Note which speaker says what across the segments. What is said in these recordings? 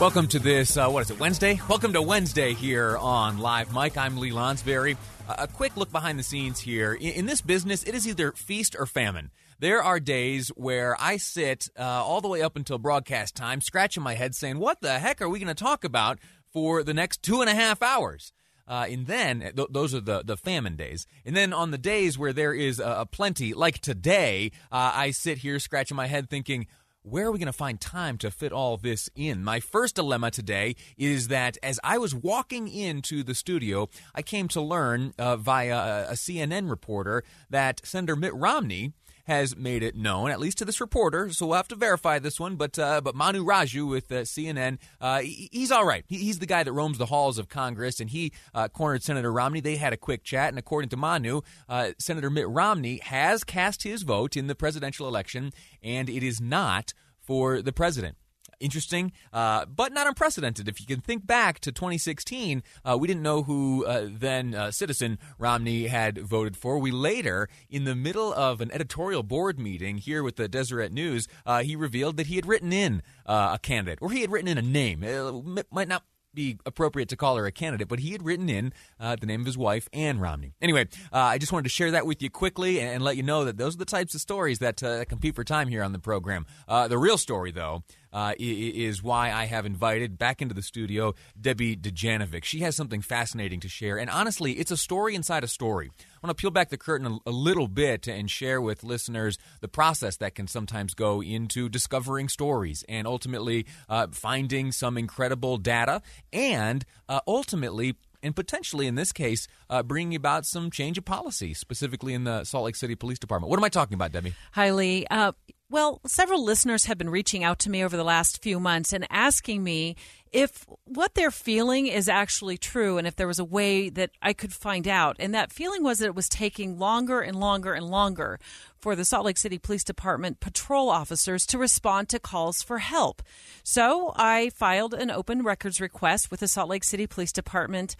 Speaker 1: Welcome to this, uh, what is it, Wednesday? Welcome to Wednesday here on Live Mike. I'm Lee Lonsberry. A quick look behind the scenes here. In, in, this business, it is either feast or famine. There are days where I sit uh, all the way up until broadcast time, scratching my head saying, What the heck are we going to talk about for the next two and a half hours? Uh, and then th- those are the, the famine days. And then on the days where there is a, a plenty, like today, uh, I sit here scratching my head thinking, where are we going to find time to fit all this in? My first dilemma today is that as I was walking into the studio, I came to learn uh, via a CNN reporter that Senator Mitt Romney has made it known, at least to this reporter. So we'll have to verify this one. But uh, but Manu Raju with uh, CNN, uh, he's all right. He's the guy that roams the halls of Congress, and he uh, cornered Senator Romney. They had a quick chat, and according to Manu, uh, Senator Mitt Romney has cast his vote in the presidential election, and it is not for the president interesting, uh, but not unprecedented. If you can think back to 2016, uh, we didn't know who uh, then uh, citizen Romney had voted for. We later, in the middle of an editorial board meeting here with the Deseret News, uh, he revealed that he had written in uh, a candidate, or he had written in a name. It might not be appropriate to call her a candidate, but he had written in uh, the name of his wife, Ann Romney. Anyway, uh, I just wanted to share that with you quickly and, and, let you know that those are the types of stories that uh, compete for time here on the program. The real story, though, uh, is why I have invited back into the studio Debbie Dujanovic. She has something fascinating to share, and honestly, it's a story inside a story. I want to peel back the curtain a, little bit and share with listeners the process that can sometimes go into discovering stories and ultimately uh, finding some incredible data and uh, ultimately and potentially in this case uh, bringing about some change of policy specifically in the salt lake city police department. What am i talking about debbie?
Speaker 2: Hi lee. Uh, well, several listeners have been reaching out to me over the last few months and asking me if what they're feeling is actually true and if there was a way that I could find out. And that feeling was that it was taking longer and longer and longer for the Salt Lake City Police Department patrol officers to respond to calls for help. So I filed an open records request with the Salt Lake City Police Department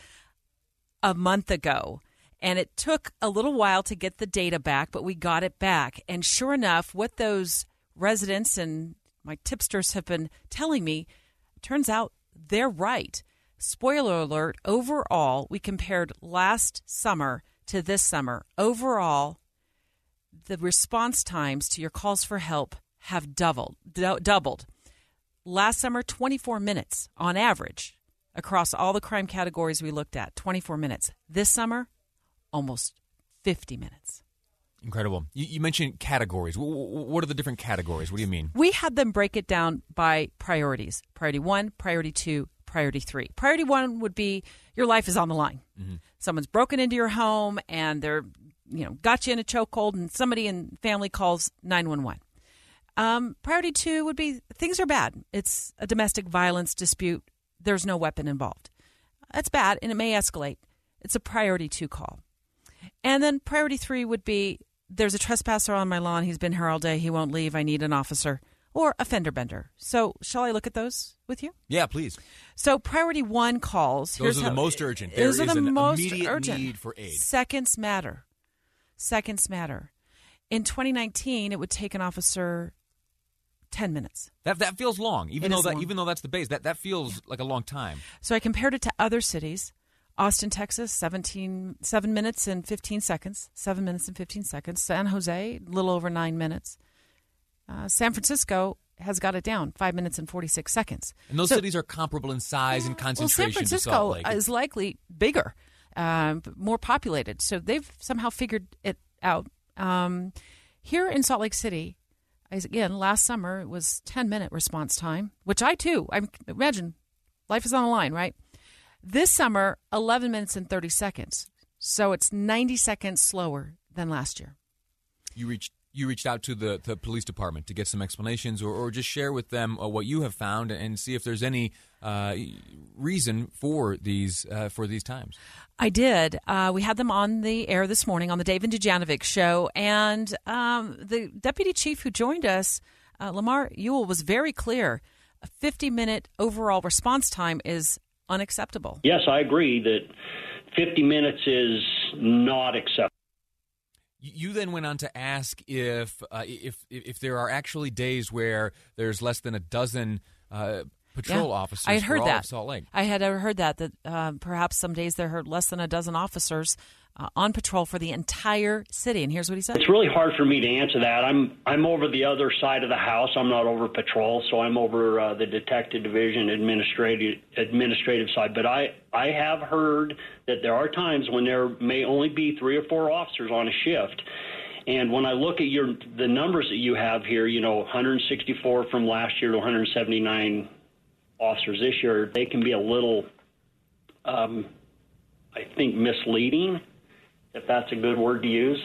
Speaker 2: a month ago. And it took a little while to get the data back, but we got it back. And sure enough, what those residents and my tipsters have been telling me, turns out they're right. Spoiler alert, overall, we compared last summer to this summer. Overall, the response times to your calls for help have doubled. Doubled. Last summer, 24 minutes on average across all the crime categories we looked at. 24 minutes. This summer, almost 50 minutes.
Speaker 1: Incredible. You, you, mentioned categories. What are the different categories? What do you mean?
Speaker 2: We had them break it down by priorities priority one, priority two, priority three. Priority one would be your life is on the line. Mm-hmm. Someone's broken into your home and they're, you know, got you in a chokehold, and somebody in family calls 911. Um, priority two would be things are bad. It's a domestic violence dispute. There's no weapon involved. That's bad and it may escalate. It's a priority two call. And then priority three would be there's a trespasser on my lawn. He's been here all day. He won't leave. I need an officer or a fender bender. So, shall I look at those with you?
Speaker 1: Yeah, please.
Speaker 2: So, priority one calls.
Speaker 1: Those are the
Speaker 2: how,
Speaker 1: most urgent. There
Speaker 2: those are the most
Speaker 1: urgent. need for aid.
Speaker 2: Seconds matter. Seconds matter. In 2019, it would take an officer 10 minutes.
Speaker 1: That that feels long. Even it though that long. even though that's the base, that that feels yeah. like a long time.
Speaker 2: So I compared it to other cities. Austin, Texas, 17, 7 minutes and 15 seconds. 7 minutes and 15 seconds. San Jose, a little over 9 minutes. Uh, San Francisco has got it down, 5 minutes and 46 seconds.
Speaker 1: And those so, cities are comparable in size and concentration.
Speaker 2: Well, San Francisco is likely bigger, uh, more populated. So they've somehow figured it out. Um, here in Salt Lake City, again, last summer it was 10 minute response time, which I too, I imagine life is on the line, right? This summer, 11 minutes and 30 seconds. So it's 90 seconds slower than last year.
Speaker 1: You reached you reached out to the, the police department to get some explanations or, or just share with them uh, what you have found and see if there's any uh, reason for these uh, for these times.
Speaker 2: I did. Uh, we had them on the air this morning on the Dave and Dujanovic show, and um, the deputy chief who joined us, uh, Lamar Ewell, was very clear. A 50 minute overall response time is unacceptable.
Speaker 3: Yes, I agree that 50 minutes is not acceptable.
Speaker 1: You then went on to ask if uh, if if there are actually days where there's less than a dozen uh, patrol
Speaker 2: yeah.
Speaker 1: officers.
Speaker 2: I had heard that.
Speaker 1: Salt Lake.
Speaker 2: I had heard that that uh, perhaps some days there are less than a dozen officers uh, on patrol for the entire city. And here's what he said:
Speaker 3: It's really hard for me to answer that. I'm I'm over the other side of the house. I'm not over patrol, so I'm over uh, the detective division administrative administrative side. But I I have heard that there are times when there may only be three or four officers on a shift. And when I look at your the numbers that you have here, you know, 164 from last year to 179 officers this year, they can be a little, um, I think, misleading, if that's a good word to use.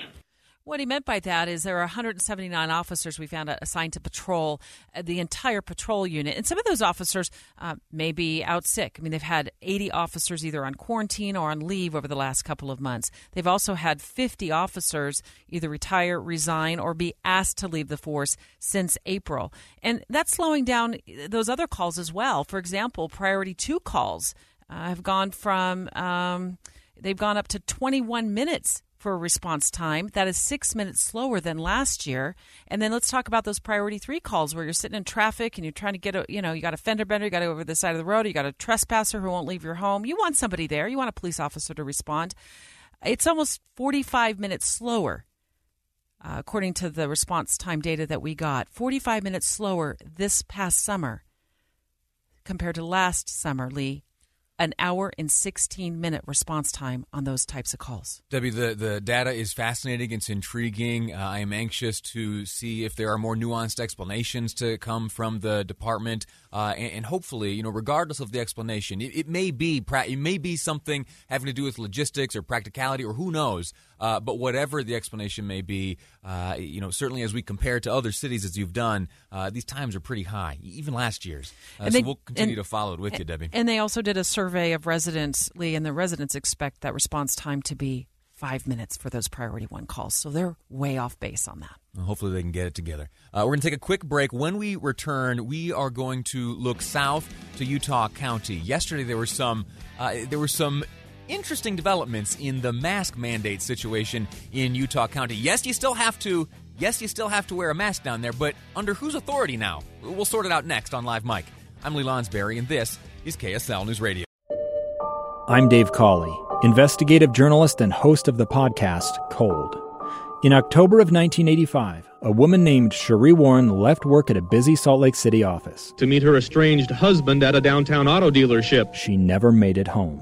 Speaker 2: What he meant by that is there are 179 officers we found assigned to patrol uh, the entire patrol unit. And some of those officers uh, may be out sick. I mean, they've had 80 officers either on quarantine or on leave over the last couple of months. They've also had 50 officers either retire, resign, or be asked to leave the force since April. And that's slowing down those other calls as well. For example, priority two calls uh, have gone from, um, they've gone up to 21 minutes for a response time. That is six minutes slower than last year. And then let's talk about those priority three calls where you're sitting in traffic and you're trying to get a, you know, you got a fender bender, you got to go over the side of the road, you got a trespasser who won't leave your home. You want somebody there. You want a police officer to respond. It's almost 45 minutes slower. Uh, according to the response time data that we got, 45 minutes slower this past summer compared to last summer, Lee an hour and 16 minute response time on those types of calls.
Speaker 1: Debbie, the, the data is fascinating. It's intriguing. Uh, I am anxious to see if there are more nuanced explanations to come from the department. Uh, and, and, hopefully, you know, regardless of the explanation, it, it, may be it may be something having to do with logistics or practicality or who knows. Uh, but whatever the explanation may be, uh, you know, certainly as we compare to other cities as you've done, uh, these times are pretty high, even last year's. Uh, so we'll continue and, to follow it with you, Debbie.
Speaker 2: And they also did a survey of residents, Lee, and the residents expect that response time to be five minutes for those priority one calls. So they're way off base on that.
Speaker 1: Well, hopefully they can get it together. Uh, we're going to take a quick break. When we return, we are going to look south to Utah County. Yesterday there were some uh, there were some interesting developments in the mask mandate situation in Utah County. Yes, you still have to. Yes, you still have to wear a mask down there, but under whose authority now? We'll sort it out next on Live Mike. I'm Lee Lonsberry, and this is KSL News Radio.
Speaker 4: I'm Dave Cawley, investigative journalist and host of the podcast Cold. In October of 1985, a woman named Sheree Warren left work at a busy Salt Lake City office
Speaker 5: to meet her estranged husband at a downtown auto dealership.
Speaker 4: She never made it home.